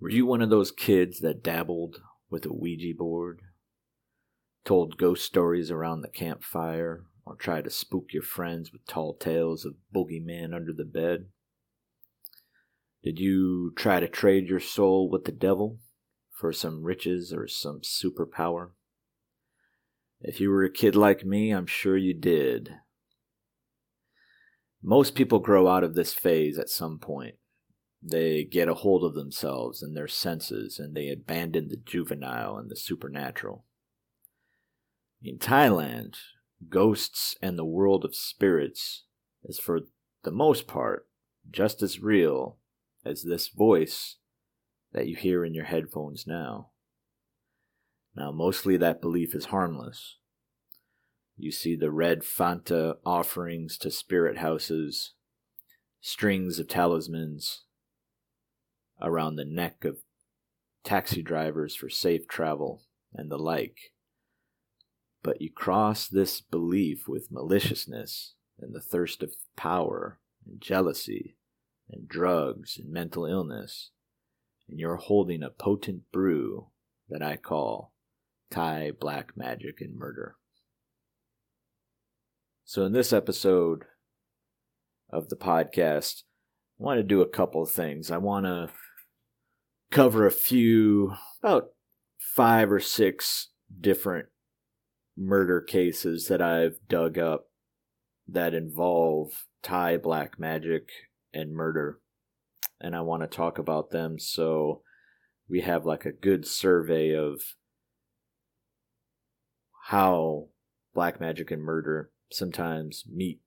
Were you one of those kids that dabbled with a Ouija board? Told ghost stories around the campfire, or tried to spook your friends with tall tales of boogeyman under the bed? Did you try to trade your soul with the devil for some riches or some superpower? If you were a kid like me, I'm sure you did. Most people grow out of this phase at some point. They get a hold of themselves and their senses and they abandon the juvenile and the supernatural. In Thailand, ghosts and the world of spirits is for the most part just as real as this voice that you hear in your headphones now. Now, mostly that belief is harmless. You see the red Fanta offerings to spirit houses, strings of talismans around the neck of taxi drivers for safe travel, and the like. But you cross this belief with maliciousness and the thirst of power and jealousy and drugs and mental illness, and you're holding a potent brew that I call Thai black magic and murder. So, in this episode of the podcast, I want to do a couple of things. I want to cover a few, about five or six different murder cases that I've dug up that involve Thai black magic and murder. And I want to talk about them so we have like a good survey of how black magic and murder sometimes meet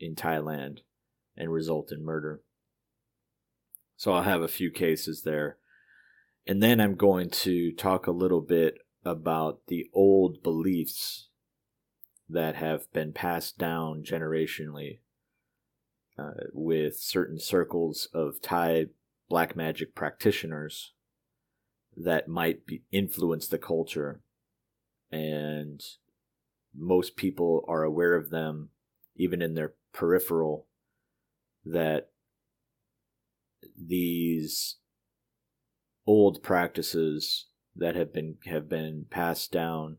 in Thailand and result in murder. So I'll have a few cases there. And then I'm going to talk a little bit about the old beliefs that have been passed down generationally uh, with certain circles of Thai black magic practitioners that might be, influence the culture. And most people are aware of them, even in their peripheral, that these old practices that have been have been passed down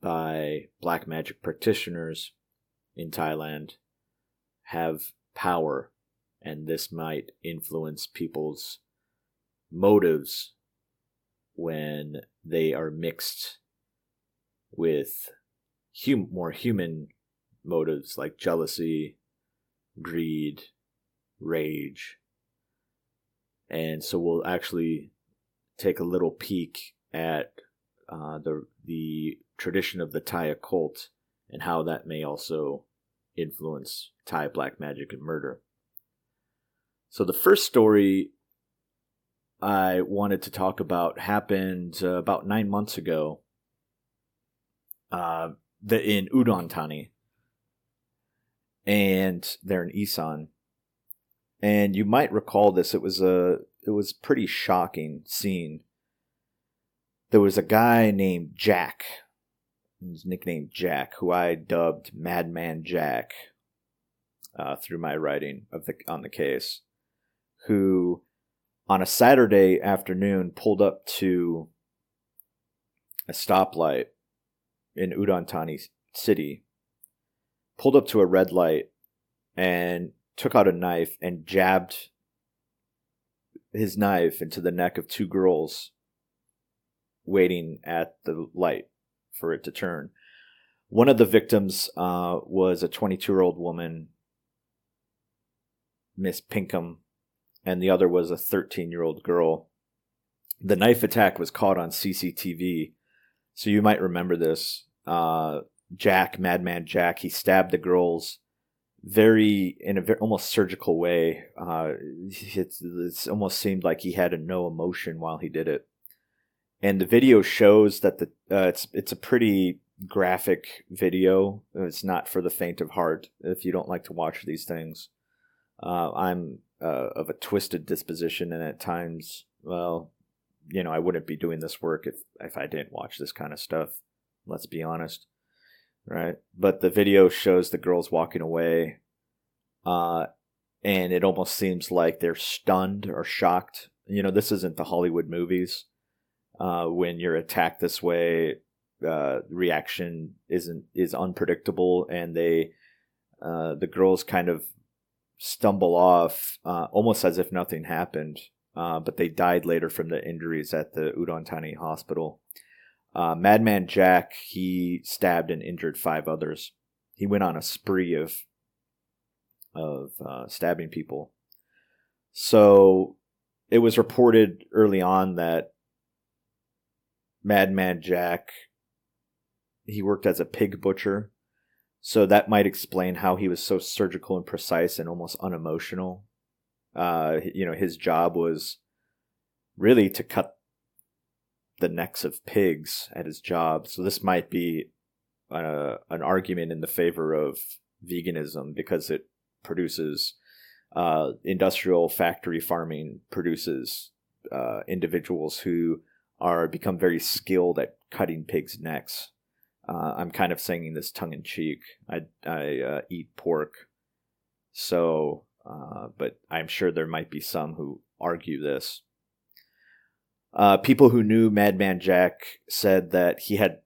by black magic practitioners in Thailand have power, and this might influence people's motives when they are mixed with hum- more human motives like jealousy, greed, rage. And so we'll actually take a little peek at uh, the the tradition of the Thai occult and how that may also influence Thai black magic and murder. So the first story I wanted to talk about happened uh, about nine months ago. Uh, the in Udon Thani, and they're in Isan. And you might recall this. It was a it was pretty shocking scene. There was a guy named Jack his nickname Jack, who I dubbed Madman Jack uh, through my writing of the on the case, who on a Saturday afternoon pulled up to a stoplight in Udon Thani City, pulled up to a red light, and took out a knife and jabbed his knife into the neck of two girls waiting at the light for it to turn. One of the victims uh, was a 22 year old woman, Miss Pinkham, and the other was a 13 year old girl. The knife attack was caught on CCTV, so you might remember this. Uh, Jack, Madman Jack, he stabbed the girls very in a very almost surgical way. Uh, it's, it's almost seemed like he had a no emotion while he did it and the video shows that the uh, it's it's a pretty graphic video. It's not for the faint of heart if you don't like to watch these things. Uh, I'm uh, of a twisted disposition, and at times, well, you know, I wouldn't be doing this work if if I didn't watch this kind of stuff. Let's be honest, right? But the video shows the girls walking away, uh, and it almost seems like they're stunned or shocked You know, this isn't the Hollywood movies. Uh, when you're attacked this way, uh, reaction isn't is unpredictable, and they uh, the girls kind of stumble off uh, almost as if nothing happened, uh, but they died later from the injuries at the Udon Thani hospital. Uh, Madman Jack he stabbed and injured five others. He went on a spree of of uh, stabbing people. So it was reported early on that Madman Jack he worked as a pig butcher. So that might explain how he was so surgical and precise and almost unemotional. Uh, you know, his job was really to cut the necks of pigs at his job. So this might be uh, an argument in the favor of veganism because it produces uh, industrial factory farming produces uh, individuals who are become very skilled at cutting pigs' necks. Uh, I'm kind of saying this tongue in cheek. I I uh, eat pork, so uh, but I'm sure there might be some who argue this. Uh, people who knew Madman Jack said that he had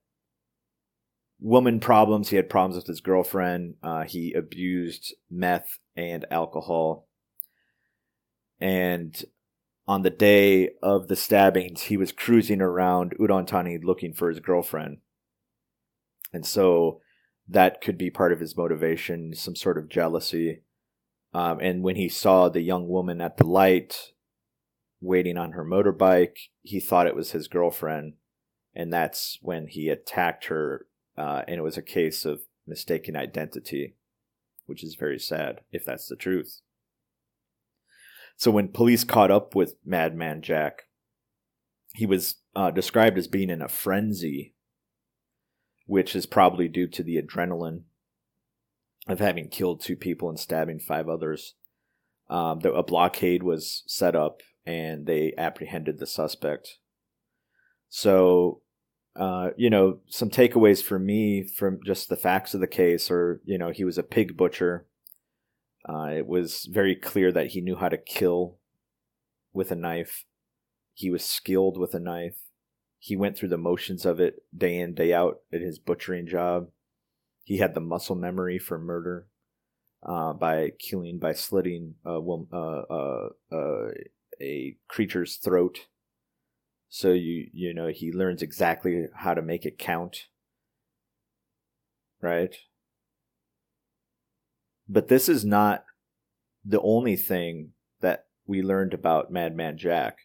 woman problems. He had problems with his girlfriend. Uh, he abused meth and alcohol. And on the day of the stabbings, he was cruising around Udon Thani looking for his girlfriend. And so that could be part of his motivation, some sort of jealousy. Um, and when he saw the young woman at the light waiting on her motorbike, he thought it was his girlfriend. And that's when he attacked her. Uh, and it was a case of mistaken identity, which is very sad if that's the truth. So when police caught up with Madman Jack, he was uh, described as being in a frenzy which is probably due to the adrenaline of having killed two people and stabbing five others. Um, a blockade was set up and they apprehended the suspect. So, uh, you know, some takeaways for me from just the facts of the case are, you know, he was a pig butcher. Uh, it was very clear that he knew how to kill with a knife. He was skilled with a knife he went through the motions of it day in day out at his butchering job he had the muscle memory for murder uh, by killing by slitting a, uh, uh, uh, a creature's throat. So you you know he learns exactly how to make it count. Right? But this is not the only thing that we learned about madman jack.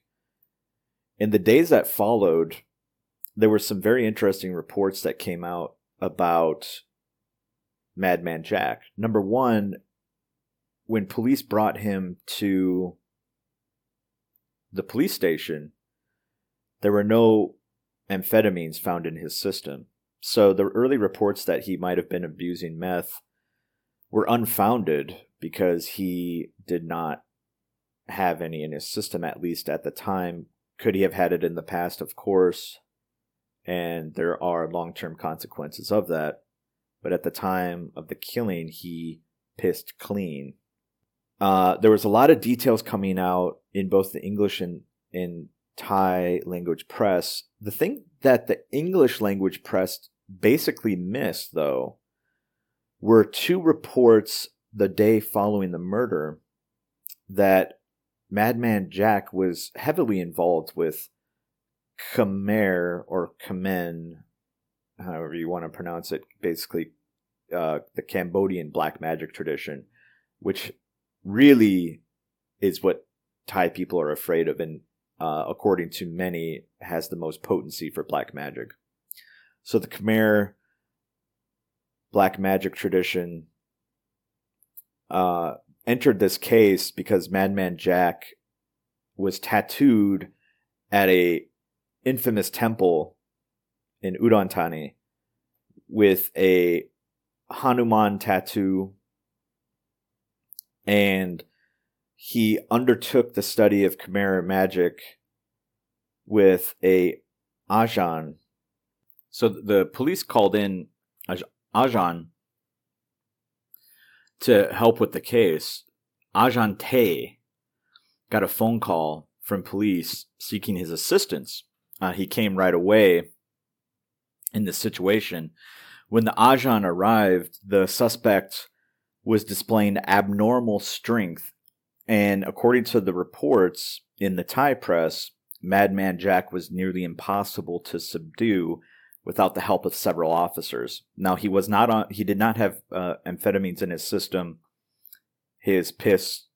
In the days that followed there were some very interesting reports that came out about Madman Jack. Number one, when police brought him to the police station, there were no amphetamines found in his system. So the early reports that he might have been abusing meth were unfounded because he did not have any in his system, at least at the time. Could he have had it in the past? Of course and there are long term consequences of that. But at the time of the killing, he pissed clean. Uh, there was a lot of details coming out in both the English and in Thai language press. The thing that the English language press basically missed, though, were two reports the day following the murder that Madman Jack was heavily involved with Khmer or Khmer, however you want to pronounce it, basically uh, the Cambodian black magic tradition, which really is what Thai people are afraid of, and uh, according to many, has the most potency for black magic. So the Khmer black magic tradition uh, entered this case because Madman Jack was tattooed at a infamous temple in Udon Thani with a Hanuman tattoo and he undertook the study of Khmer magic with a Ajahn. So the police called in Ajahn to help with the case. Ajahn Tay got a phone call from police seeking his assistance. Uh, he came right away in this situation. When the Ajahn arrived, the suspect was displaying abnormal strength. And according to the reports in the Thai press, Madman Jack was nearly impossible to subdue without the help of several officers. Now he was not on he did not have uh, amphetamines in his system. His piss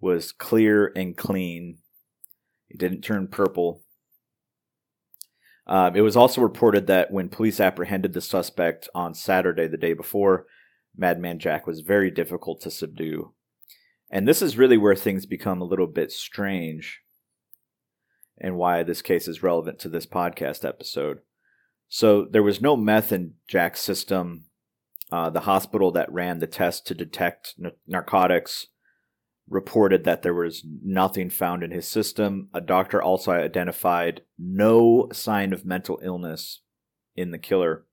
was clear and clean. It didn't turn purple. Uh, it was also reported that when police apprehended the suspect on Saturday, the day before, Madman Jack was very difficult to subdue. And this is really where things become a little bit strange and why this case is relevant to this podcast episode. So there was no meth in Jack's system. Uh, the hospital that ran the test to detect n- narcotics reported that there was nothing found in his system. A doctor also identified no sign of mental illness in the killer.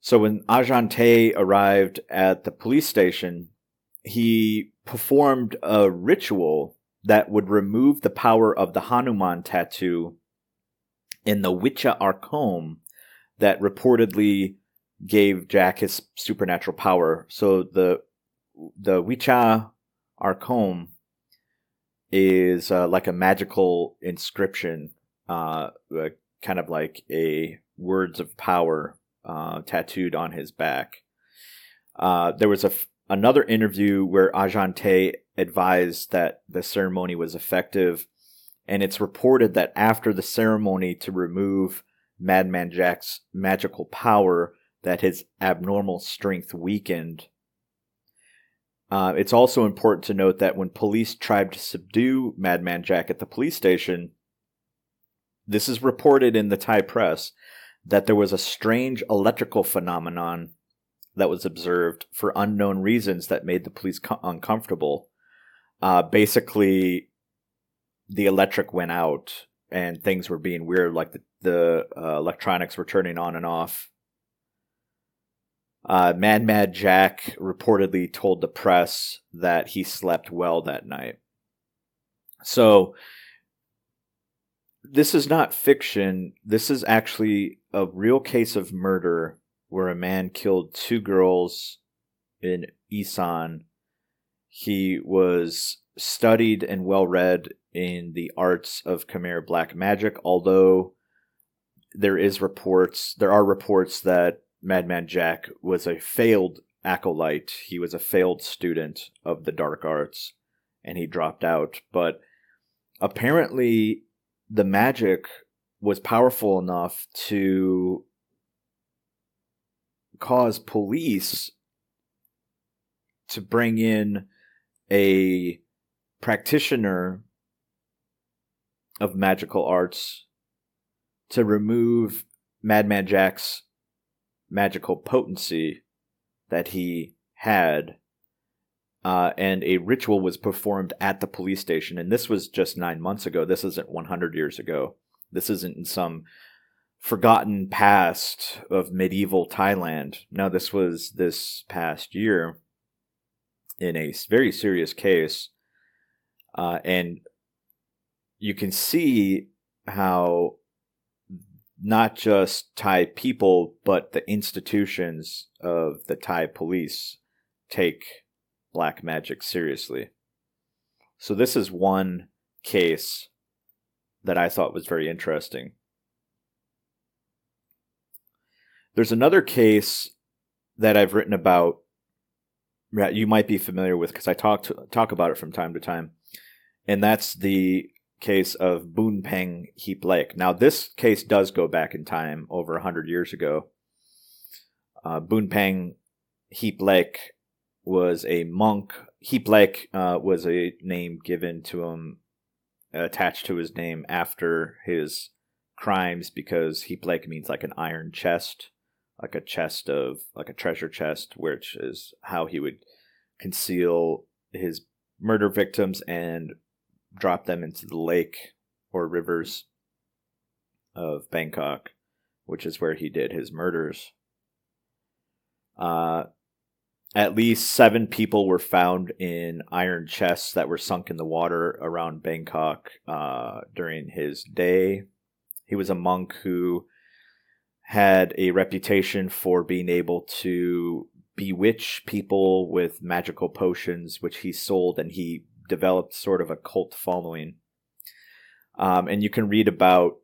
So when Ajahn Tay arrived at the police station, he performed a ritual that would remove the power of the Hanuman tattoo in the Witcha Arcombe that reportedly gave Jack his supernatural power. So the the Witcha Arcombe is uh, like a magical inscription, uh, kind of like a words of power uh, tattooed on his back. Uh, there was a f- another interview where Ajahn Tay advised that the ceremony was effective, and it's reported that after the ceremony to remove Madman Jack's magical power, that his abnormal strength weakened uh, it's also important to note that when police tried to subdue Madman Jack at the police station, this is reported in the Thai press that there was a strange electrical phenomenon that was observed for unknown reasons that made the police co- uncomfortable. Uh, basically, the electric went out and things were being weird, like the, the uh, electronics were turning on and off uh, Mad Mad Jack reportedly told the press that he slept well that night. So, this is not fiction. This is actually a real case of murder where a man killed two girls in Isan. He was studied and well read in the arts of Khmer black magic, although there is reports, there are reports that Madman Jack was a failed acolyte. He was a failed student of the dark arts and he dropped out. But apparently, the magic was powerful enough to cause police to bring in a practitioner of magical arts to remove Madman Jack's magical potency that he had. Uh, and a ritual was performed at the police station. And this was just nine months ago. This isn't 100 years ago. This isn't in some forgotten past of medieval Thailand. No, this was this past year in a very serious case. Uh, and you can see how not just Thai people, but the institutions of the Thai police take black magic seriously. So, this is one case that I thought was very interesting. There's another case that I've written about that you might be familiar with because I talk to, talk about it from time to time, and that's the case of Boonpeng Heap Lake. Now, this case does go back in time over 100 years ago. Uh, Boonpeng Heap Lake was a monk. Heap Lake uh, was a name given to him, attached to his name after his crimes, because Heap Lake means like an iron chest, like a chest of, like a treasure chest, which is how he would conceal his murder victims and drop them into the lake or rivers of Bangkok, which is where he did his murders. Uh, at least seven people were found in iron chests that were sunk in the water around Bangkok uh, during his day. He was a monk who had a reputation for being able to bewitch people with magical potions, which he sold, and he developed sort of a cult following. Um, and you can read about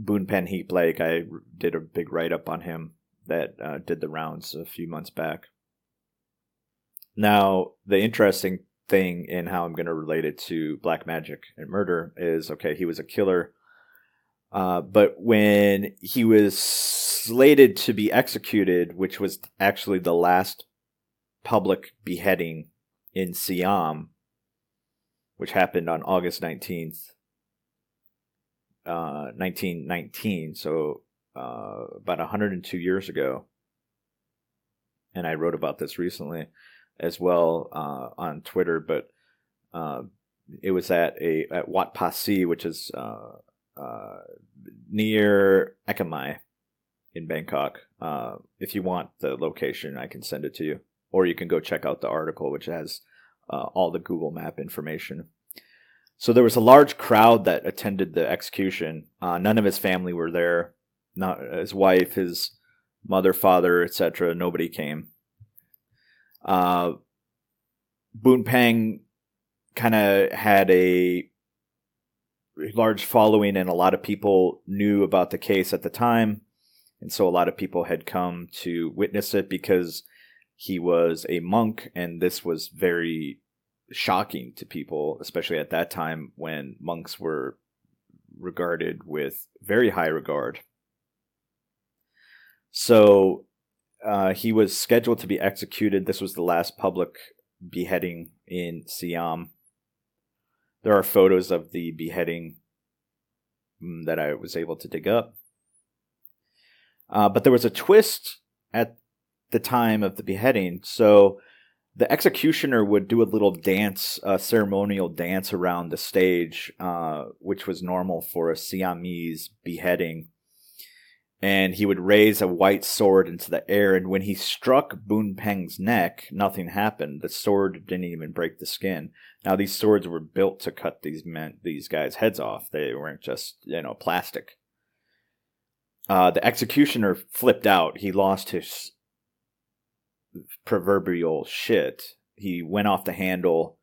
Boonpeng Heap Lake. I did a big write up on him that uh, did the rounds a few months back. Now, the interesting thing in how I'm going to relate it to black magic and murder is okay, he was a killer. Uh, but when he was slated to be executed, which was actually the last public beheading in Siam, which happened on August 19th, uh, 1919, so uh, about 102 years ago. And I wrote about this recently as well uh, on Twitter, but uh, it was at a at Wat Pasi, which is uh, uh, near Ekamai in Bangkok. Uh, if you want the location, I can send it to you, or you can go check out the article, which has all the Google Map information. So there was a large crowd that attended the execution. none of his family were there. Not his wife, his mother, father, etc. Nobody came uh, Boonpeng kind of had a large following, and a lot of people knew about the case at the time. And so a lot of people had come to witness it because he was a monk, and this was very shocking to people, especially at that time when monks were regarded with very high regard. So uh, he was scheduled to be executed. This was the last public beheading in Siam. There are photos of the beheading mm, that I was able to dig up. Uh, but there was a twist at the time of the beheading. So the executioner would do a little dance, a ceremonial dance around the stage, uh, which was normal for a Siamese beheading and he would raise a white sword into the air. And when he struck Boon Peng's neck, nothing happened. The sword didn't even break the skin. Now these swords were built to cut these men, these guys' heads off. They weren't just you know plastic. Uh, the executioner flipped out. He lost his proverbial shit. He went off the handle.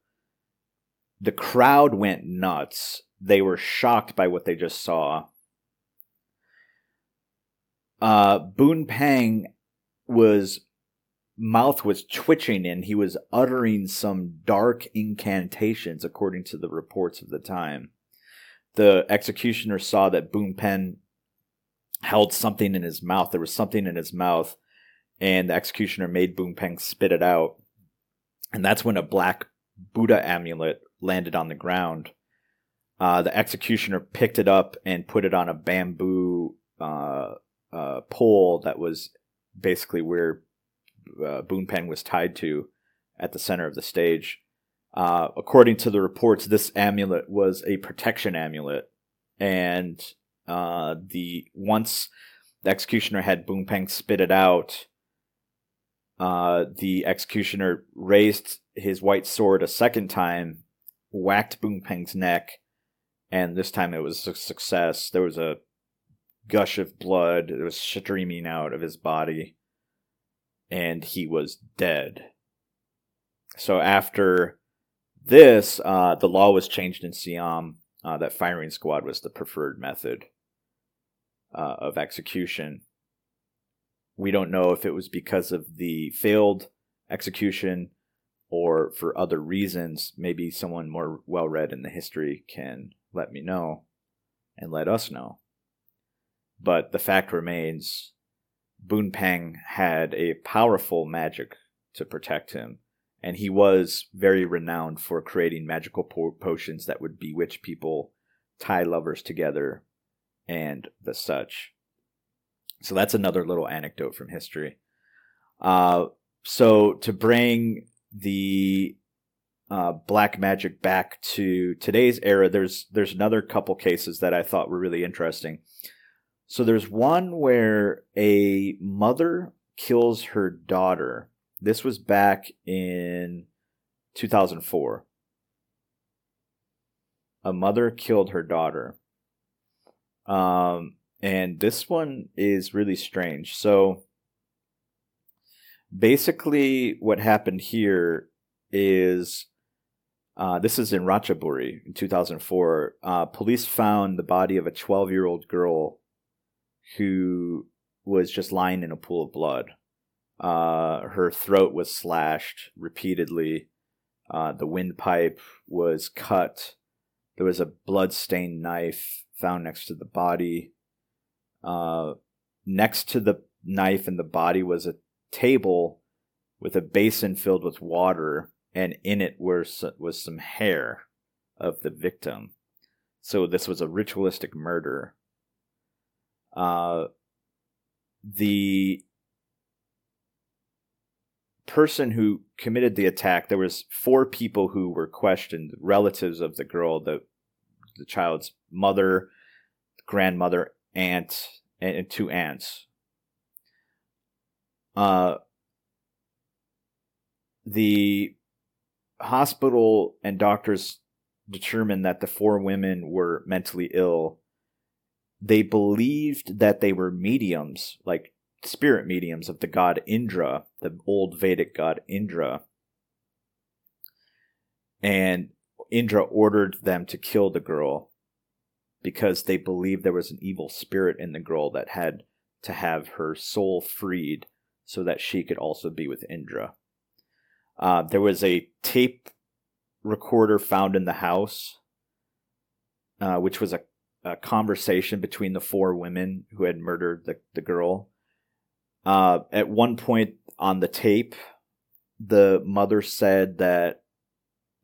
The crowd went nuts. They were shocked by what they just saw uh, Boonpeng was mouth was twitching and he was uttering some dark incantations according to the reports of the time. The executioner saw that Boonpeng held something in his mouth. There was something in his mouth, and the executioner made Boon Boonpeng spit it out. And that's when a black Buddha amulet landed on the ground. Uh, the executioner picked it up and put it on a bamboo uh, uh, pole that was basically where uh, Boonpeng was tied to at the center of the stage. Uh, according to the reports, this amulet was a protection amulet, and uh, the once the executioner had Boonpeng spit it out, uh, the executioner raised his white sword a second time, whacked Boonpeng's neck, and this time it was a success. There was a gush of blood that was streaming out of his body, and he was dead. So after this, uh, the law was changed in Siam uh, that firing squad was the preferred method uh, of execution. We don't know if it was because of the failed execution or for other reasons. Maybe someone more well read in the history can let me know and let us know. But the fact remains, Boonpeng had a powerful magic to protect him, and he was very renowned for creating magical po- potions that would bewitch people, tie lovers together, and the such. So that's another little anecdote from history. Uh, so to bring the uh, black magic back to today's era, there's there's another couple cases that I thought were really interesting. So there's one where a mother kills her daughter This was back in 2004. A mother killed her daughter. Um, and this one is really strange. So basically, what happened here is uh, this is in Ratchaburi in 2004. Uh, police found the body of a 12 year old girl who was just lying in a pool of blood. Uh, her throat was slashed repeatedly. Uh, the windpipe was cut. There was a blood-stained knife found next to the body. Uh, next to the knife and the body was a table with a basin filled with water, and in it was was some hair of the victim. So this was a ritualistic murder. Uh, the person who committed the attack, there was four people who were questioned, relatives of the girl, the the child's mother, grandmother, aunt, and two aunts. Uh, the hospital and doctors determined that the four women were mentally ill. They believed that they were mediums, like spirit mediums of the god Indra, the old Vedic god Indra. And Indra ordered them to kill the girl because they believed there was an evil spirit in the girl that had to have her soul freed so that she could also be with Indra. Uh, there was a tape recorder found in the house, uh, which was a, a, conversation between the four women who had murdered the, the girl. Uh, at one point on the tape, the mother said that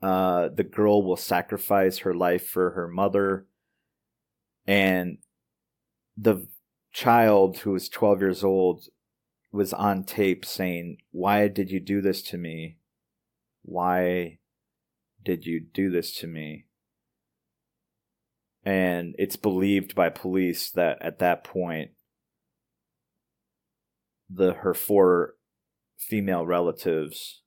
uh, the girl will sacrifice her life for her mother, and the child who was 12 years old was on tape saying, Why did you do this to me? Why did you do this to me? And it's believed by police that at that point, the her four female relatives,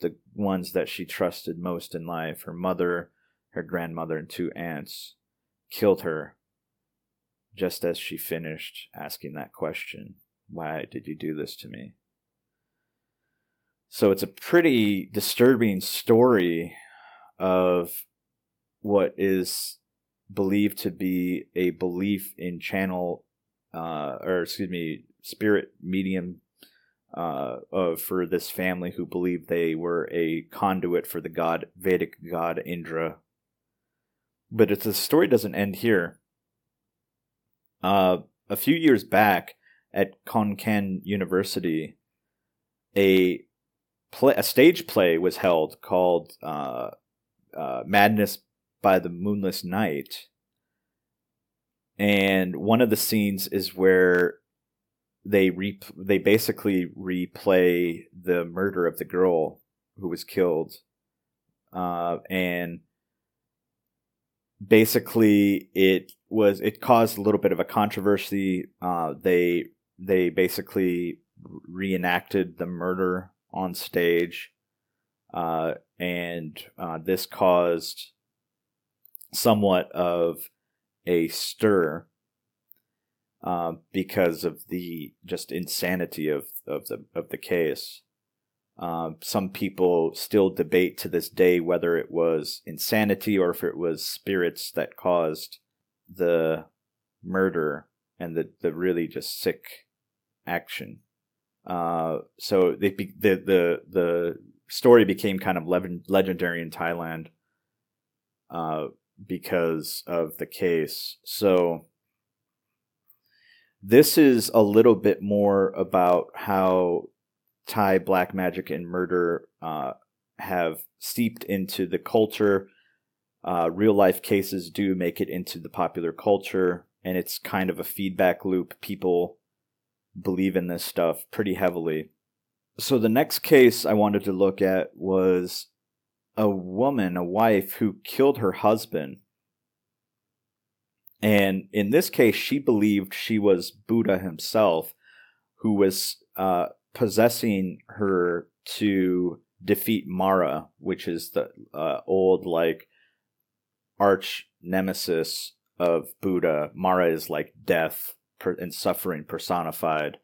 the ones that she trusted most in life, her mother, her grandmother, and two aunts, killed her just as she finished asking that question Why did you do this to me? So it's a pretty disturbing story of what is believed to be a belief in channel, uh, or excuse me, spirit medium uh, of for this family who believed they were a conduit for the god Vedic god Indra. But the story doesn't end here. Uh, a few years back at Khon Kaen University, a play, a stage play was held called uh, uh, Madness by the Moonless Night, and one of the scenes is where they re- they basically replay the murder of the girl who was killed, uh, and basically it was it caused a little bit of a controversy. Uh, they they basically reenacted the murder on stage, uh, and uh, this caused somewhat of a stir uh, because of the just insanity of, of the of the case. Uh, some people still debate to this day whether it was insanity or if it was spirits that caused the murder and the, the really just sick action. Uh, so they the the the story became kind of legendary in Thailand uh, because of the case. So this is a little bit more about how Thai black magic and murder uh, have seeped into the culture. Uh, real life cases do make it into the popular culture, and it's kind of a feedback loop. People believe in this stuff pretty heavily. So the next case I wanted to look at was a woman, a wife who killed her husband. And in this case, she believed she was Buddha himself, who was uh, possessing her to defeat Mara, which is the uh, old like arch nemesis of Buddha. Mara is like death and suffering personified,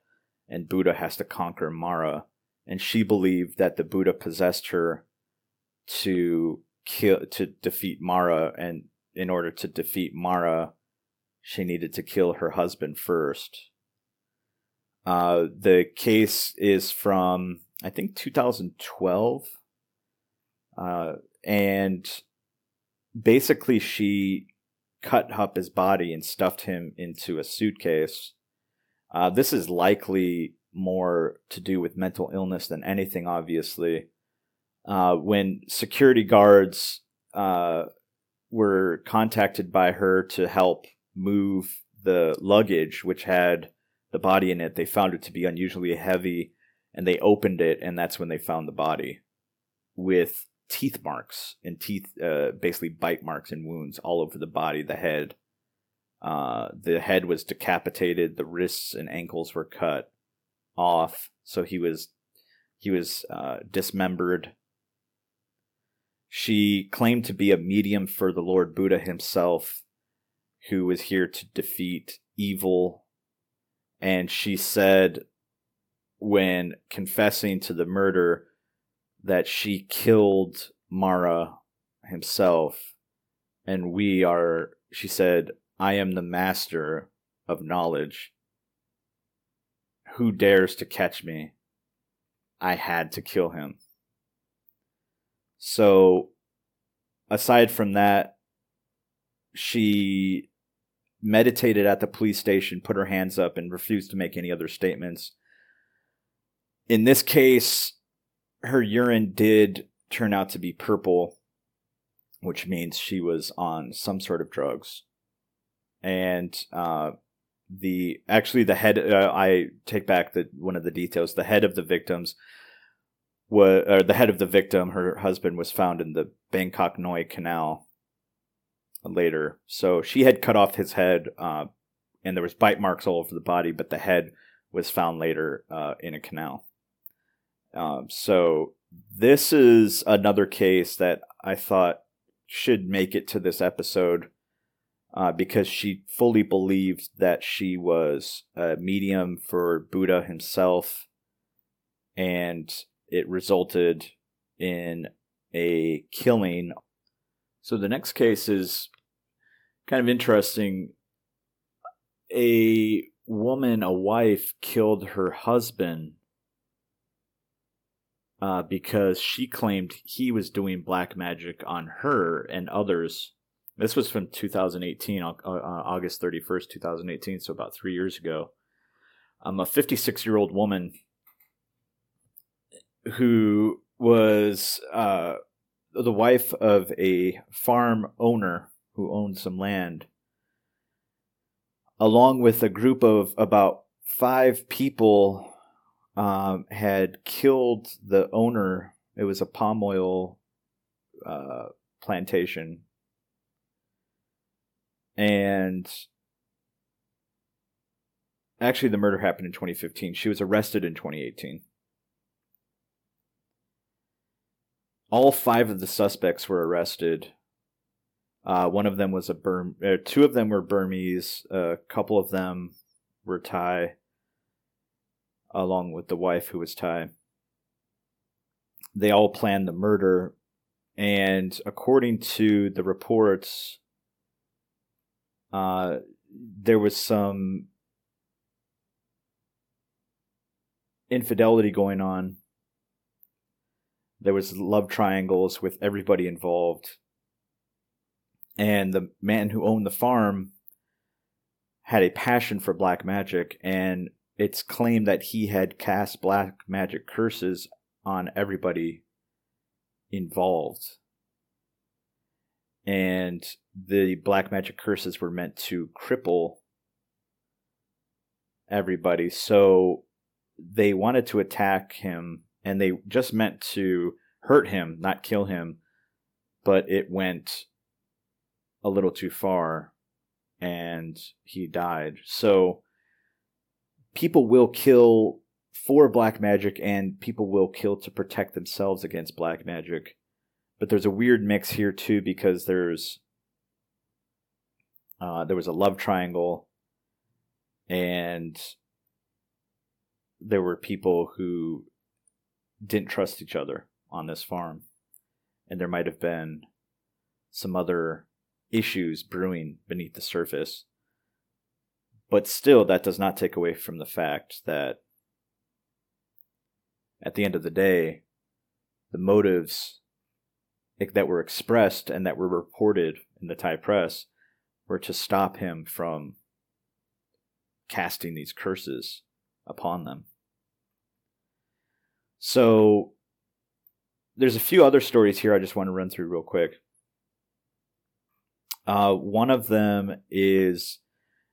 and Buddha has to conquer Mara. And she believed that the Buddha possessed her to kill to defeat Mara, and in order to defeat Mara, she needed to kill her husband first. Uh, the case is from I think 2012, uh, and basically she cut up his body and stuffed him into a suitcase. Uh, this is likely more to do with mental illness than anything, obviously. Uh, when security guards uh, were contacted by her to help move the luggage, which had the body in it, they found it to be unusually heavy and they opened it, and that's when they found the body with teeth marks and teeth, uh, basically bite marks and wounds all over the body, the head. Uh, the head was decapitated. The wrists and ankles were cut off, so he was he was uh, dismembered. She claimed to be a medium for the Lord Buddha himself, who was here to defeat evil. And she said, when confessing to the murder, that she killed Mara himself, and we are, she said, I am the master of knowledge. Who dares to catch me? I had to kill him. So, aside from that, she meditated at the police station, put her hands up, and refused to make any other statements. In this case, her urine did turn out to be purple, which means she was on some sort of drugs. And uh, the actually the head uh, I take back the one of the details. The head of the victims was or the head of the victim, her husband, was found in the Bangkok Noi Canal later. So she had cut off his head, uh, and there was bite marks all over the body, but the head was found later uh, in a canal. Um, so this is another case that I thought should make it to this episode uh, because she fully believed that she was a medium for Buddha himself, and it resulted in a killing. So the next case is kind of interesting. A woman, a wife, killed her husband uh, because she claimed he was doing black magic on her and others. This was from 2018, uh, August 31st, 2018, so about three years ago. I'm a 56 year old woman who was uh, the wife of a farm owner who owned some land, along with a group of about five people um, had killed the owner. It was a palm oil uh, plantation, and actually, the murder happened in 2015. She was arrested in 2018. All five of the suspects were arrested. Uh, one of them was a Burm. Uh, two of them were Burmese. A couple of them were Thai along with the wife who was Thai. They all planned the murder, and according to the reports, uh, there was some infidelity going on. There was love triangles with everybody involved. And the man who owned the farm had a passion for black magic and it's claimed that he had cast black magic curses on everybody involved. And the black magic curses were meant to cripple everybody. So they wanted to attack him and they just meant to hurt him, not kill him. But it went a little too far and he died. So people will kill for black magic and people will kill to protect themselves against black magic. But there's a weird mix here too because there's uh, there was a love triangle and there were people who didn't trust each other on this farm and there might have been some other issues brewing beneath the surface but still that does not take away from the fact that at the end of the day, the motives that were expressed and that were reported in the Thai press were to stop him from casting these curses upon them. So there's a few other stories here I just want to run through real quick. Uh, one of them is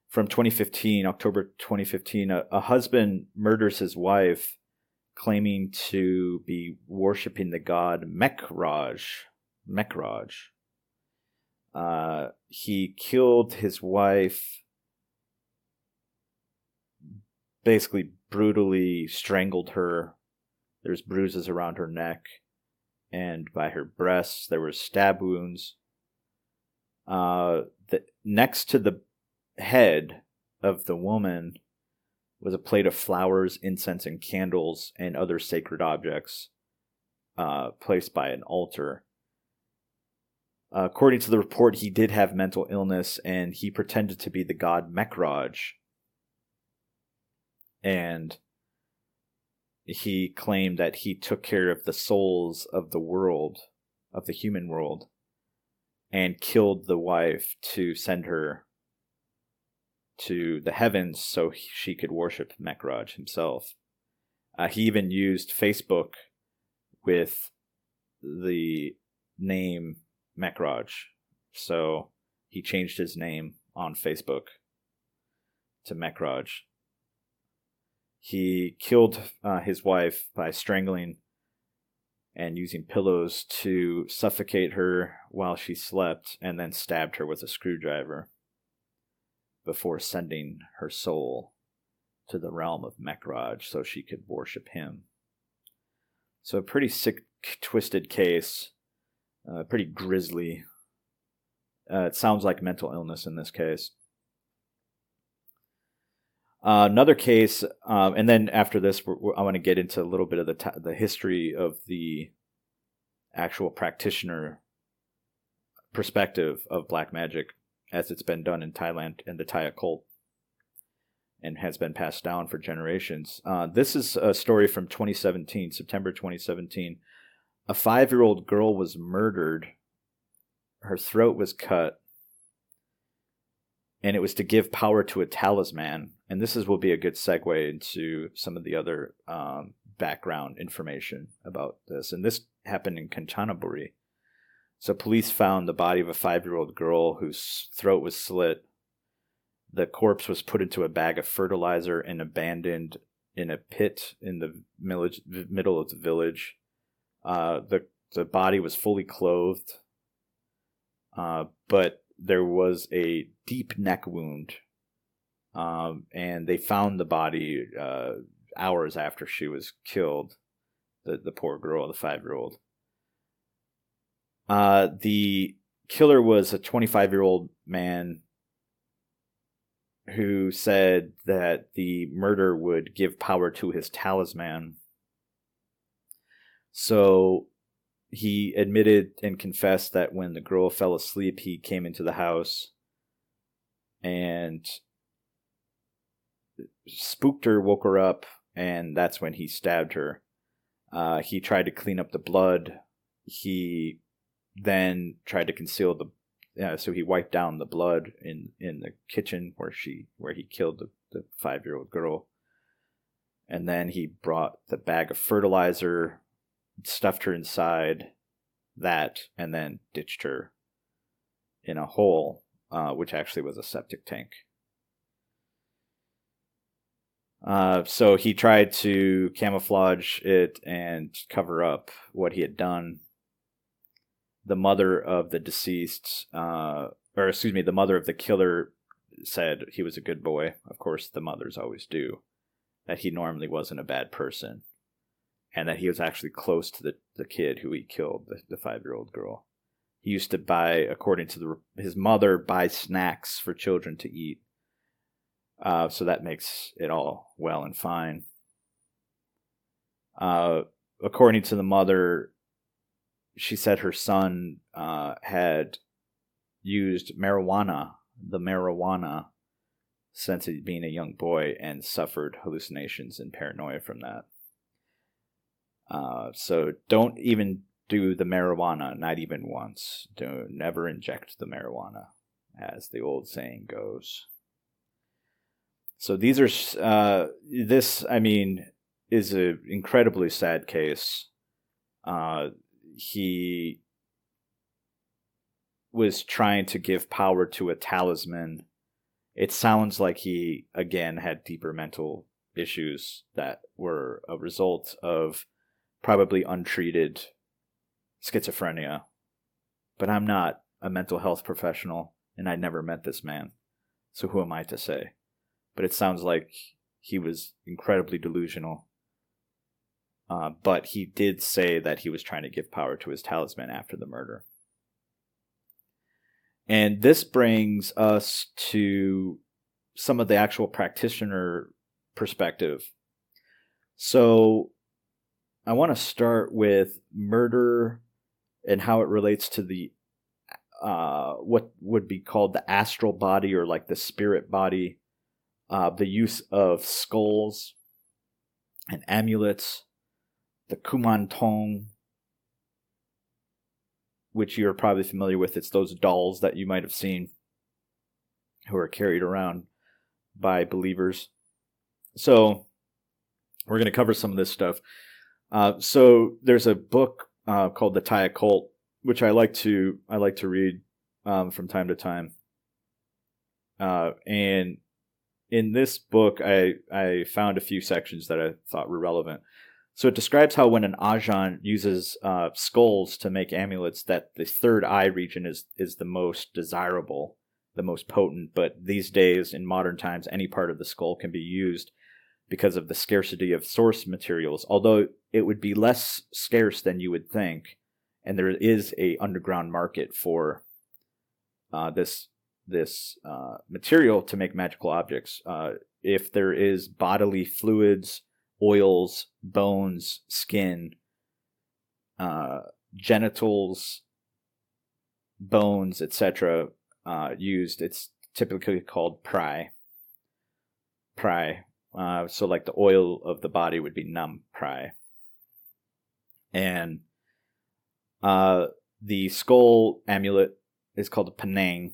from 2015, October 2015. A, a husband murders his wife claiming to be worshiping the god Mekraj. Mekraj. Uh, he killed his wife, basically brutally strangled her. There's bruises around her neck and by her breasts. There were stab wounds. Uh, the, next to the head of the woman was a plate of flowers, incense, and candles, and other sacred objects uh, placed by an altar. Uh, according to the report, he did have mental illness and he pretended to be the god Mekraj. And he claimed that he took care of the souls of the world, of the human world, and killed the wife to send her to the heavens so she could worship Mekraj himself. Uh, he even used Facebook with the name Mekraj. So he changed his name on Facebook to Mekraj. He killed uh, his wife by strangling and using pillows to suffocate her while she slept, and then stabbed her with a screwdriver before sending her soul to the realm of Mekraj so she could worship him. So, a pretty sick, twisted case, uh, pretty grisly. Uh, it sounds like mental illness in this case. Uh, another case, um, and then after this, we're, we're, I want to get into a little bit of the t- the history of the actual practitioner perspective of black magic as it's been done in Thailand and the Thai occult and has been passed down for generations. Uh, this is a story from 2017, September 2017. A five year old girl was murdered, her throat was cut, and it was to give power to a talisman. And this is will be a good segue into some of the other um, background information about this. And this happened in Kanchanaburi. So police found the body of a five year old girl whose throat was slit. The corpse was put into a bag of fertilizer and abandoned in a pit in the middle of the village. Uh, the the body was fully clothed, uh, but there was a deep neck wound, um, and they found the body uh, hours after she was killed. The the poor girl, the five year old. Uh, the killer was a 25 year old man who said that the murder would give power to his talisman. So he admitted and confessed that when the girl fell asleep, he came into the house and spooked her, woke her up, and that's when he stabbed her. Uh, he tried to clean up the blood. He then tried to conceal the yeah, so he wiped down the blood in in the kitchen where she where he killed the, the five year old girl and then he brought the bag of fertilizer stuffed her inside that and then ditched her in a hole uh, which actually was a septic tank uh, so he tried to camouflage it and cover up what he had done the mother of the deceased, uh, or excuse me, the mother of the killer said he was a good boy. Of course, the mothers always do. that he normally wasn't a bad person and that he was actually close to the, the kid who he killed, the, the five year old girl. He used to buy, according to the, his mother, buy snacks for children to eat. Uh, so that makes it all well and fine. Uh, according to the mother, she said her son uh, had used marijuana, the marijuana, since being a young boy and suffered hallucinations and paranoia from that. Uh, so don't even do the marijuana, not even once. Don't never inject the marijuana, as the old saying goes. So these are uh, this. I mean, is an incredibly sad case. Uh, he was trying to give power to a talisman. It sounds like he again had deeper mental issues that were a result of probably untreated schizophrenia. But I'm not a mental health professional and I never met this man. So who am I to say? But it sounds like he was incredibly delusional. Uh, but he did say that he was trying to give power to his talisman after the murder. And this brings us to some of the actual practitioner perspective. So I want to start with murder and how it relates to the uh, what would be called the astral body or like the spirit body, uh, the use of skulls and amulets, the kumantong, which you're probably familiar with. It's those dolls that you might have seen who are carried around by believers. So we're going to cover some of this stuff. Uh, so there's a book uh, called The Thai Occult, which I like to I like to read um, from time to time. Uh, and in this book, I I found a few sections that I thought were relevant. So it describes how when an Ajahn uses uh, skulls to make amulets, that the third eye region is is the most desirable, the most potent. But these days, in modern times, any part of the skull can be used because of the scarcity of source materials. Although it would be less scarce than you would think, and there is a underground market for uh, this this uh, material to make magical objects. Uh, if there is bodily fluids oils, bones, skin, uh, genitals, bones, etc., uh, used. It's typically called pry. Pry. Uh, so, like the oil of the body would be Nam Prai. And uh, the skull amulet is called a panang,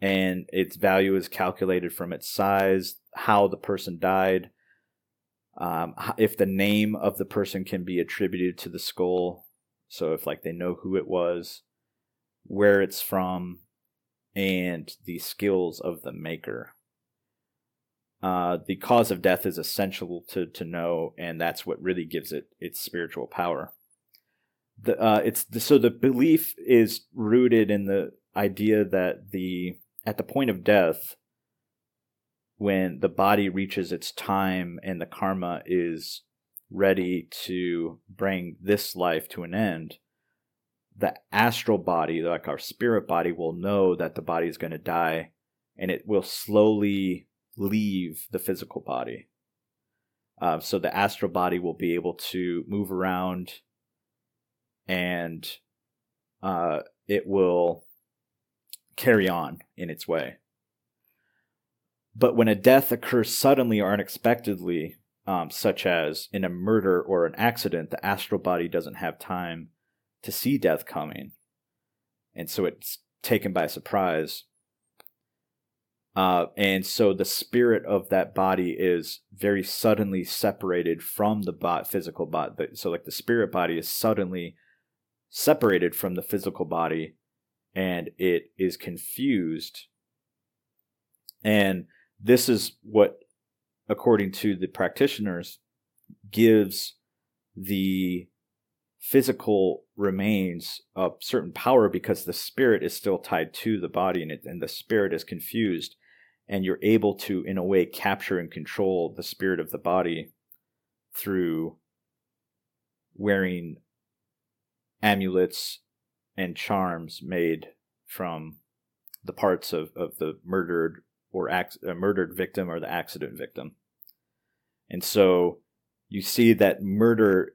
and its value is calculated from its size, how the person died, um, if the name of the person can be attributed to the skull so if like they know who it was where it's from and the skills of the maker. Uh, the cause of death is essential to, to know and that's what really gives it its spiritual power. The, uh, it's the, so the belief is rooted in the idea that the at the point of death when the body reaches its time and the karma is ready to bring this life to an end, the astral body, like our spirit body, will know that the body is going to die and it will slowly leave the physical body. Uh, so the astral body will be able to move around and uh, it will carry on in its way. But when a death occurs suddenly or unexpectedly, um, such as in a murder or an accident, the astral body doesn't have time to see death coming. And so it's taken by surprise. Uh, and so the spirit of that body is very suddenly separated from the bot, physical body. So, like the spirit body is suddenly separated from the physical body and it is confused. And this is what, according to the practitioners, gives the physical remains a certain power because the spirit is still tied to the body and, it, and the spirit is confused and you're able to, in a way, capture and control the spirit of the body through wearing amulets and charms made from the parts of, of the murdered or ac- murdered victim or the accident victim. And so you see that murder,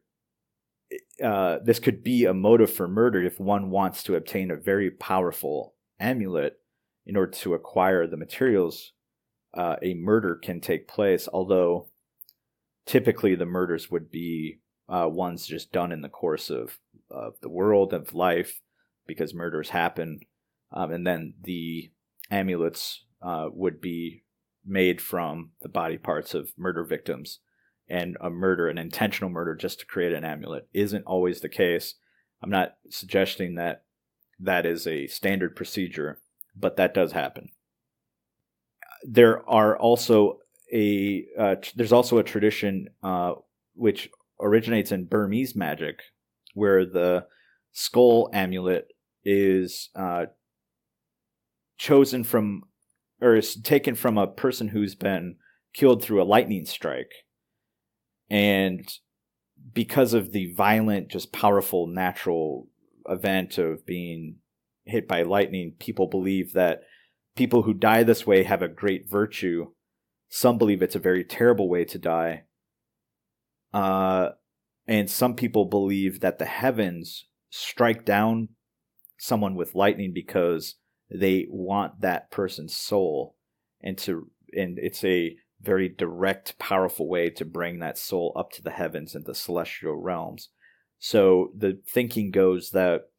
uh, this could be a motive for murder if one wants to obtain a very powerful amulet in order to acquire the materials. Uh, a murder can take place, although typically the murders would be uh, ones just done in the course of, of the world, of life, because murders happen. Um, and then the amulets uh, would be made from the body parts of murder victims. And a murder, an intentional murder, just to create an amulet, isn't always the case. I'm not suggesting that that is a standard procedure, but that does happen. There are also a uh, there's also a tradition uh, which originates in Burmese magic, where the skull amulet is uh, chosen from or is taken from a person who's been killed through a lightning strike. And because of the violent, just powerful natural event of being hit by lightning, people believe that people who die this way have a great virtue. Some believe it's a very terrible way to die. Uh, and some people believe that the heavens strike down someone with lightning because they want that person's soul and to and it's a very direct powerful way to bring that soul up to the heavens and the celestial realms. So the thinking goes that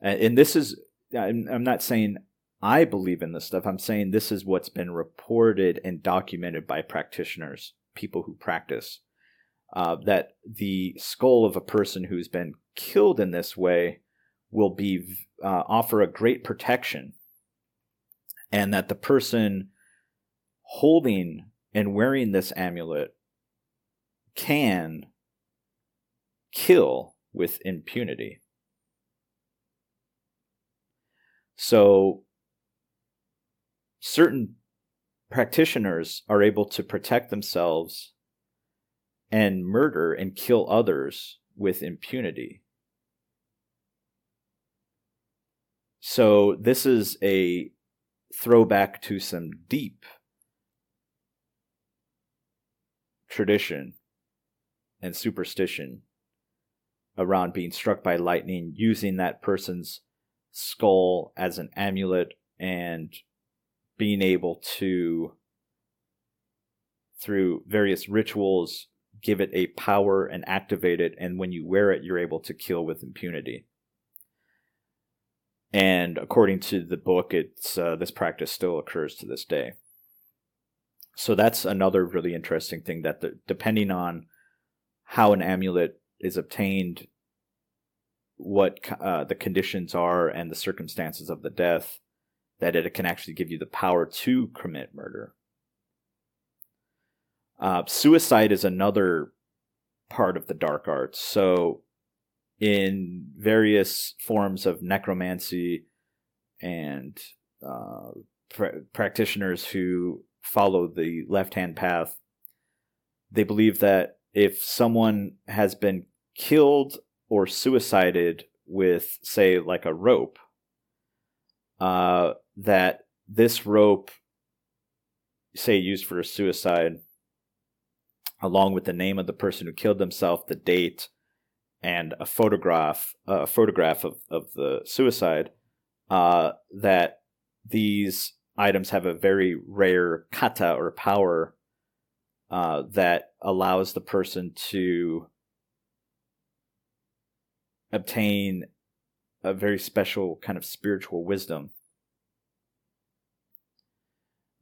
and this is i'm not saying i believe in this stuff. I'm saying this is what's been reported and documented by practitioners people who practice uh, that the skull of a person who's been killed in this way will be uh, offer a great protection and that the person holding and wearing this amulet can kill with impunity. So, certain practitioners are able to protect themselves and murder and kill others with impunity. So, this is a throwback to some deep tradition and superstition around being struck by lightning, using that person's skull as an amulet, and being able to, through various rituals, give it a power and activate it. And when you wear it, you're able to kill with impunity and according to the book, it's uh, this practice still occurs to this day. So that's another really interesting thing that the, depending on how an amulet is obtained, what uh, the conditions are, and the circumstances of the death, that it can actually give you the power to commit murder. Uh, suicide is another part of the dark arts. So in various forms of necromancy and uh, pr- practitioners who follow the left hand path. They believe that if someone has been killed or suicided with, say, like a rope, uh, that this rope, say, used for a suicide, along with the name of the person who killed themselves, the date, and a photograph, a photograph of, of the suicide, uh, that these items have a very rare kata or power uh, that allows the person to obtain a very special kind of spiritual wisdom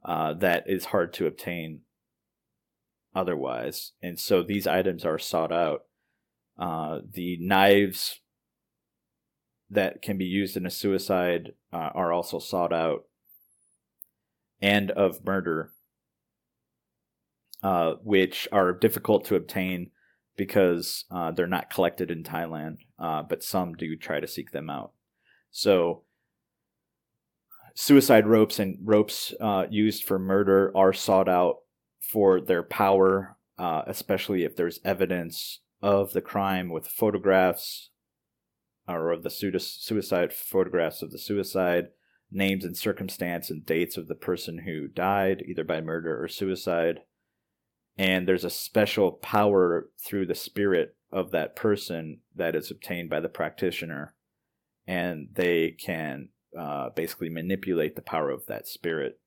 uh, that is hard to obtain otherwise. And so these items are sought out uh, the knives that can be used in a suicide uh, are also sought out, and of murder, uh, which are difficult to obtain because uh, they're not collected in Thailand, uh, but some do try to seek them out. So, suicide ropes and ropes uh, used for murder are sought out for their power, uh, especially if there's evidence of the crime with photographs or of the suicide photographs of the suicide, names and circumstance and dates of the person who died, either by murder or suicide. And there's a special power through the spirit of that person that is obtained by the practitioner. And they can uh, basically manipulate the power of that spirit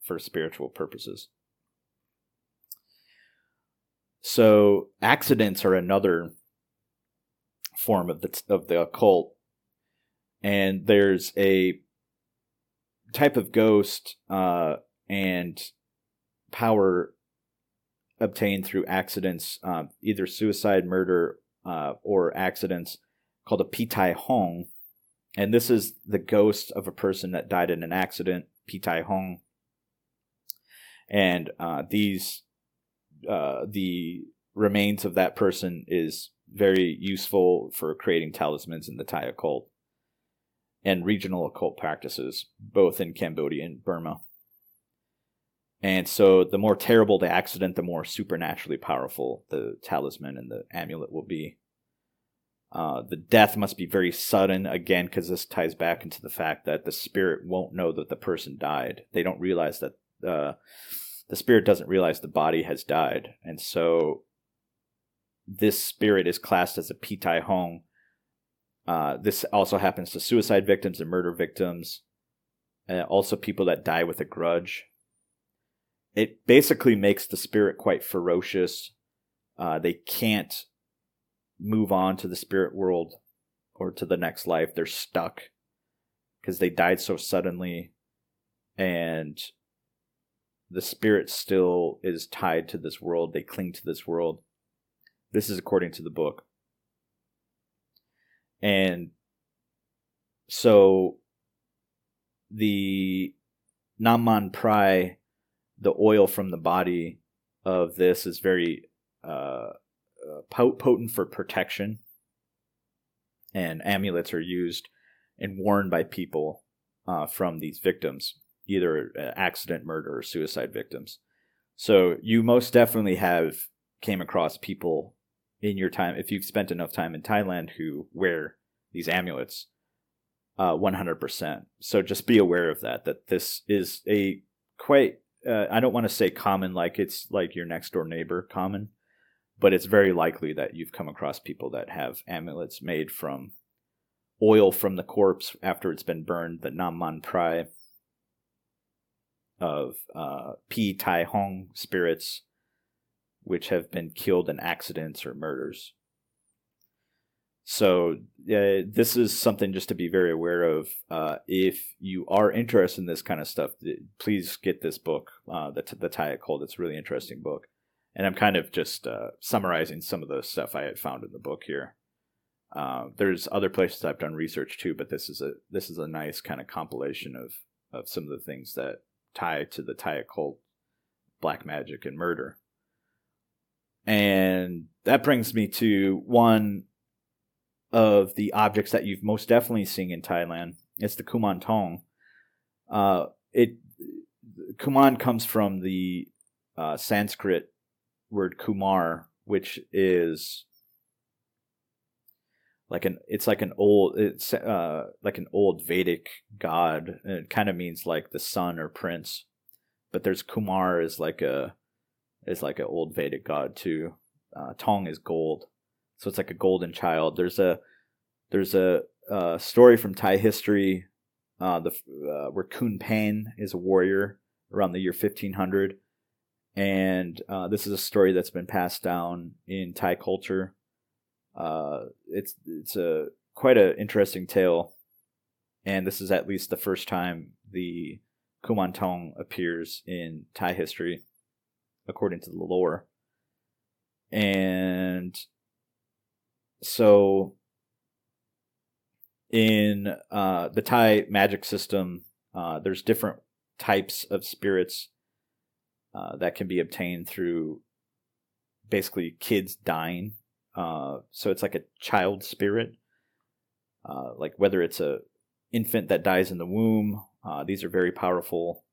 for spiritual purposes. So accidents are another form of the of the occult, and there's a type of ghost uh, and power obtained through accidents, uh, either suicide, murder, uh, or accidents, called a Pitai Hong. And this is the ghost of a person that died in an accident, Pitai Hong. And uh, these, uh, the remains of that person is very useful for creating talismans in the Thai occult and regional occult practices, both in Cambodia and Burma. And so, the more terrible the accident, the more supernaturally powerful the talisman and the amulet will be. Uh, the death must be very sudden, again, because this ties back into the fact that the spirit won't know that the person died. They don't realize that uh, the spirit doesn't realize the body has died. And so, this spirit is classed as a Pitai Hong. Uh, this also happens to suicide victims and murder victims, uh, also people that die with a grudge. It basically makes the spirit quite ferocious. Uh, they can't move on to the spirit world or to the next life. They're stuck because they died so suddenly, and the spirit still is tied to this world. They cling to this world this is according to the book. And so the Nam Prai, the oil from the body of this is very uh, uh potent for protection. And amulets are used and worn by people uh, from these victims, either uh, accident, murder, or suicide victims. So you most definitely have came across people in your time, if you've spent enough time in Thailand, who wear these amulets, uh, 100%. So just be aware of that, that this is a quite, uh, I don't want to say common like it's like your next door neighbor common, but it's very likely that you've come across people that have amulets made from oil from the corpse after it's been burned, the Nam Man Prai of uh, Pi Tai Hong spirits which have been killed in accidents or murders. So uh, this is something just to be very aware of. Uh, if you are interested in this kind of stuff, please get this book, uh, the the Thai. It's a really interesting book, and I'm kind of just uh, summarizing some of the stuff I had found in the book here. Uh, there's other places I've done research too, but this is a this is a nice kind of compilation of of some of the things that tie to the Thai occult, black magic, and murder. And that brings me to one of the objects that you've most definitely seen in Thailand. It's the Kuman Tong. Uh, it Kuman comes from the uh, Sanskrit word Kumar, which is like an it's like an old it's uh, like an old Vedic god. And it kind of means like the son or prince. But there's Kumar is like a is like an old Vedic god too. Uh, Tong is gold, so it's like a golden child. There's a there's a, a story from Thai history uh, the uh, where Khun Paen is a warrior around the year 1500, and uh, this is a story that's been passed down in Thai culture. Uh, it's it's a quite an interesting tale, and this is at least the first time the Kumantong appears in Thai history according to the lore. And so in uh, the Thai magic system, uh, there's different types of spirits uh, that can be obtained through basically kids dying. Uh, so it's like a child spirit, uh, like whether it's a infant that dies in the womb Uh, these are very powerful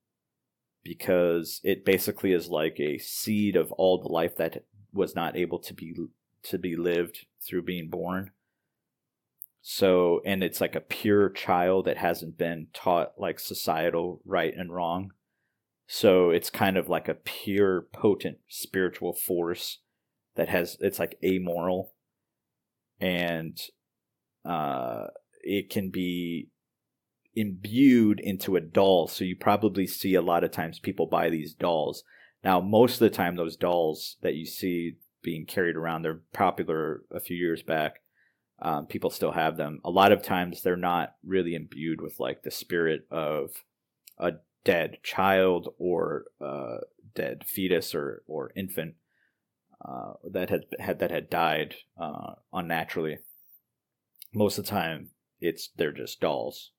because it basically is like a seed of all the life that was not able to be to be lived through being born. So, and it's like a pure child that hasn't been taught like societal right and wrong. So it's kind of like a pure, potent spiritual force that has, it's like amoral and uh, it can be imbued into a doll. So you probably see a lot of times people buy these dolls. Now, most of the time, those dolls that you see being carried around, they're popular a few years back. Um, people still have them. A lot of times, they're not really imbued with like the spirit of a dead child or a dead fetus or or infant uh, that had, had that had died uh, unnaturally. Most of the time, it's they're just dolls.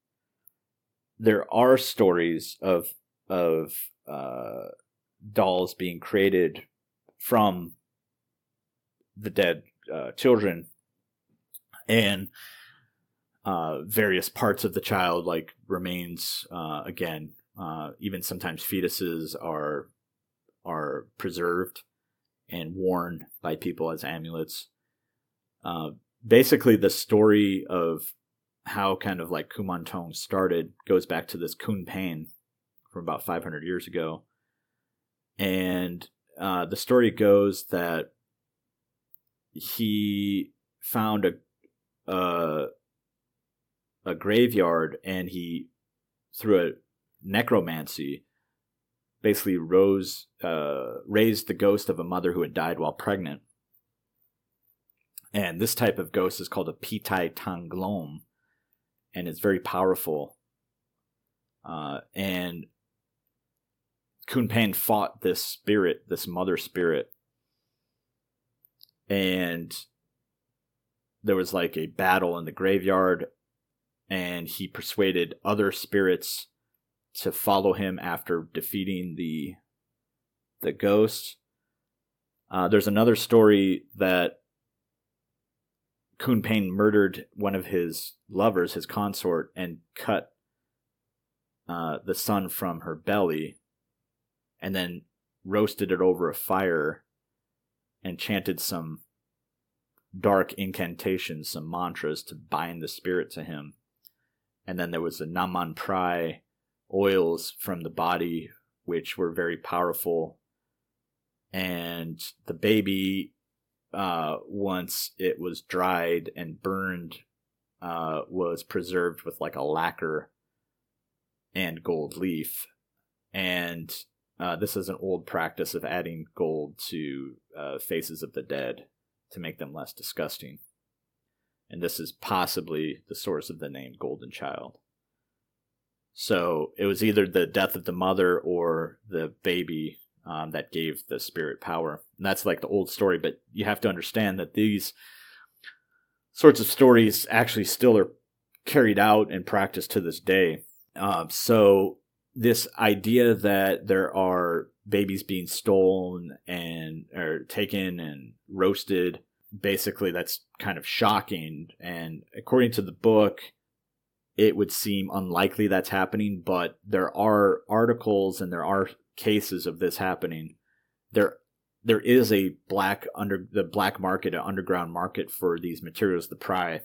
There are stories of of uh, dolls being created from the dead uh, children and uh, various parts of the child, like remains. Uh, again, even sometimes fetuses are are preserved and worn by people as amulets. Uh, basically, the story of how kind of like Kumantong started goes back to this Khun Paen from about 500 years ago. And uh, the story goes that he found a, a a graveyard and he through a necromancy basically rose uh, raised the ghost of a mother who had died while pregnant. And this type of ghost is called a Pitai Tanglom, and it's very powerful. Uh, and Khun Paen fought this spirit, this mother spirit, and there was like a battle in the graveyard, and he persuaded other spirits to follow him after defeating the the ghost. Uh, there's another story that Khun Paen murdered one of his lovers, his consort, and cut uh, the son from her belly, and then roasted it over a fire and chanted some dark incantations, some mantras to bind the spirit to him. And then there was a Nam Man Prai oils from the body, which were very powerful. And the baby, uh, once it was dried and burned, uh, was preserved with like a lacquer and gold leaf. And uh, this is an old practice of adding gold to uh, faces of the dead to make them less disgusting. And this is possibly the source of the name Golden Child. So it was either the death of the mother or the baby um, that gave the spirit power. And that's like the old story, but you have to understand that these sorts of stories actually still are carried out and practiced to this day. Um, so this idea that there are babies being stolen and or taken and roasted basically that's kind of shocking and according to the book it would seem unlikely that's happening, but there are articles and there are cases of this happening. There there is a black under the black market, an underground market for these materials, the pry,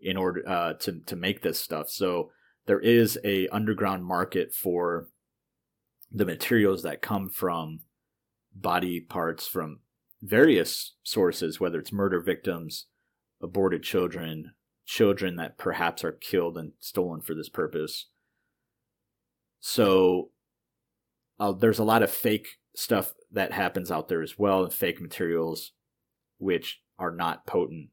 in order uh, to to make this stuff. So there is a underground market for the materials that come from body parts from various sources, whether it's murder victims, aborted children, children that perhaps are killed and stolen for this purpose. So uh, there's a lot of fake stuff that happens out there as well, and fake materials which are not potent.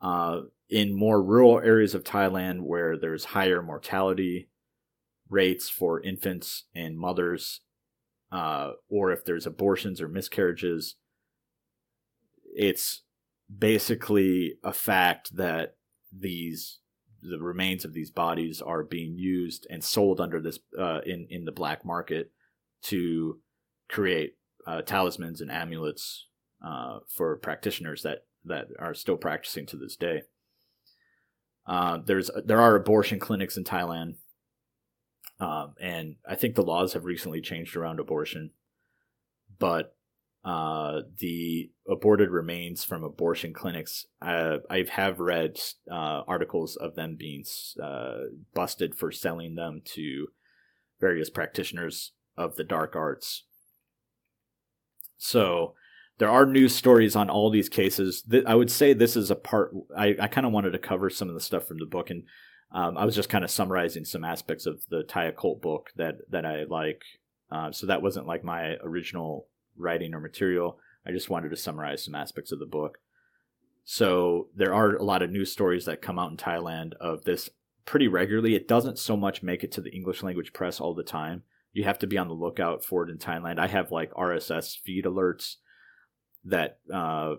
Uh, in more rural areas of Thailand where there's higher mortality rates for infants and mothers, uh, or if there's abortions or miscarriages, it's basically a fact that these the remains of these bodies are being used and sold under this uh, in in the black market to create uh, talismans and amulets uh, for practitioners that that are still practicing to this day. Uh, there's there are abortion clinics in Thailand, Um, and I think the laws have recently changed around abortion, but uh, the aborted remains from abortion clinics, uh, I have read uh, articles of them being uh, busted for selling them to various practitioners of the dark arts. So there are news stories on all these cases. I would say this is a part. I, I kind of wanted to cover some of the stuff from the book, and um, I was just kind of summarizing some aspects of the Thai occult book that that I like. Uh, so that wasn't like my original writing or material. I just wanted to summarize some aspects of the book. So there are a lot of news stories that come out in Thailand of this pretty regularly. It doesn't so much make it to the English language press all the time. You have to be on the lookout for it in Thailand. I have like RSS feed alerts that uh,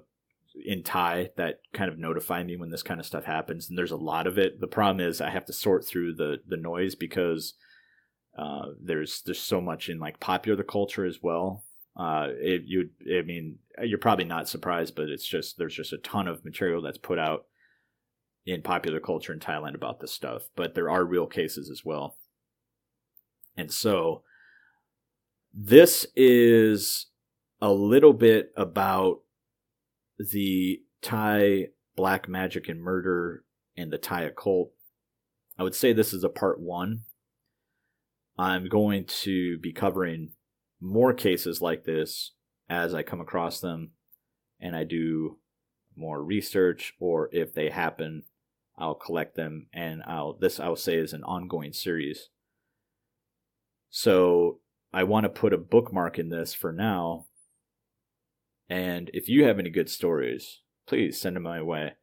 in Thai that kind of notify me when this kind of stuff happens, and there's a lot of it. The problem is I have to sort through the the noise because uh, there's there's so much in like popular culture as well. Uh, it you I mean you're probably not surprised, but it's just there's just a ton of material that's put out in popular culture in Thailand about this stuff, but there are real cases as well. And so this is a little bit about the Thai black magic and murder and the Thai occult. I would say this is a part one. I'm going to be covering more cases like this as I come across them and I do more research or if they happen I'll collect them and I'll this I'll say is an ongoing series. So I want to put a bookmark in this for now and if you have any good stories, please send them my way.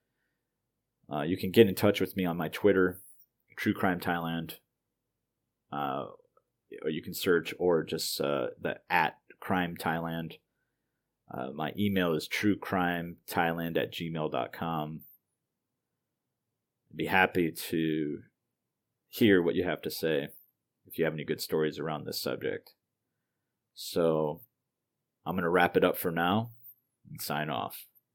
Uh, you can get in touch with me on my Twitter, True Crime Thailand. Uh, or you can search or just uh, the at Crime Thailand. Uh, my email is truecrimethailand at gmail.com. I'd be happy to hear what you have to say if you have any good stories around this subject. So I'm going to wrap it up for now and sign off.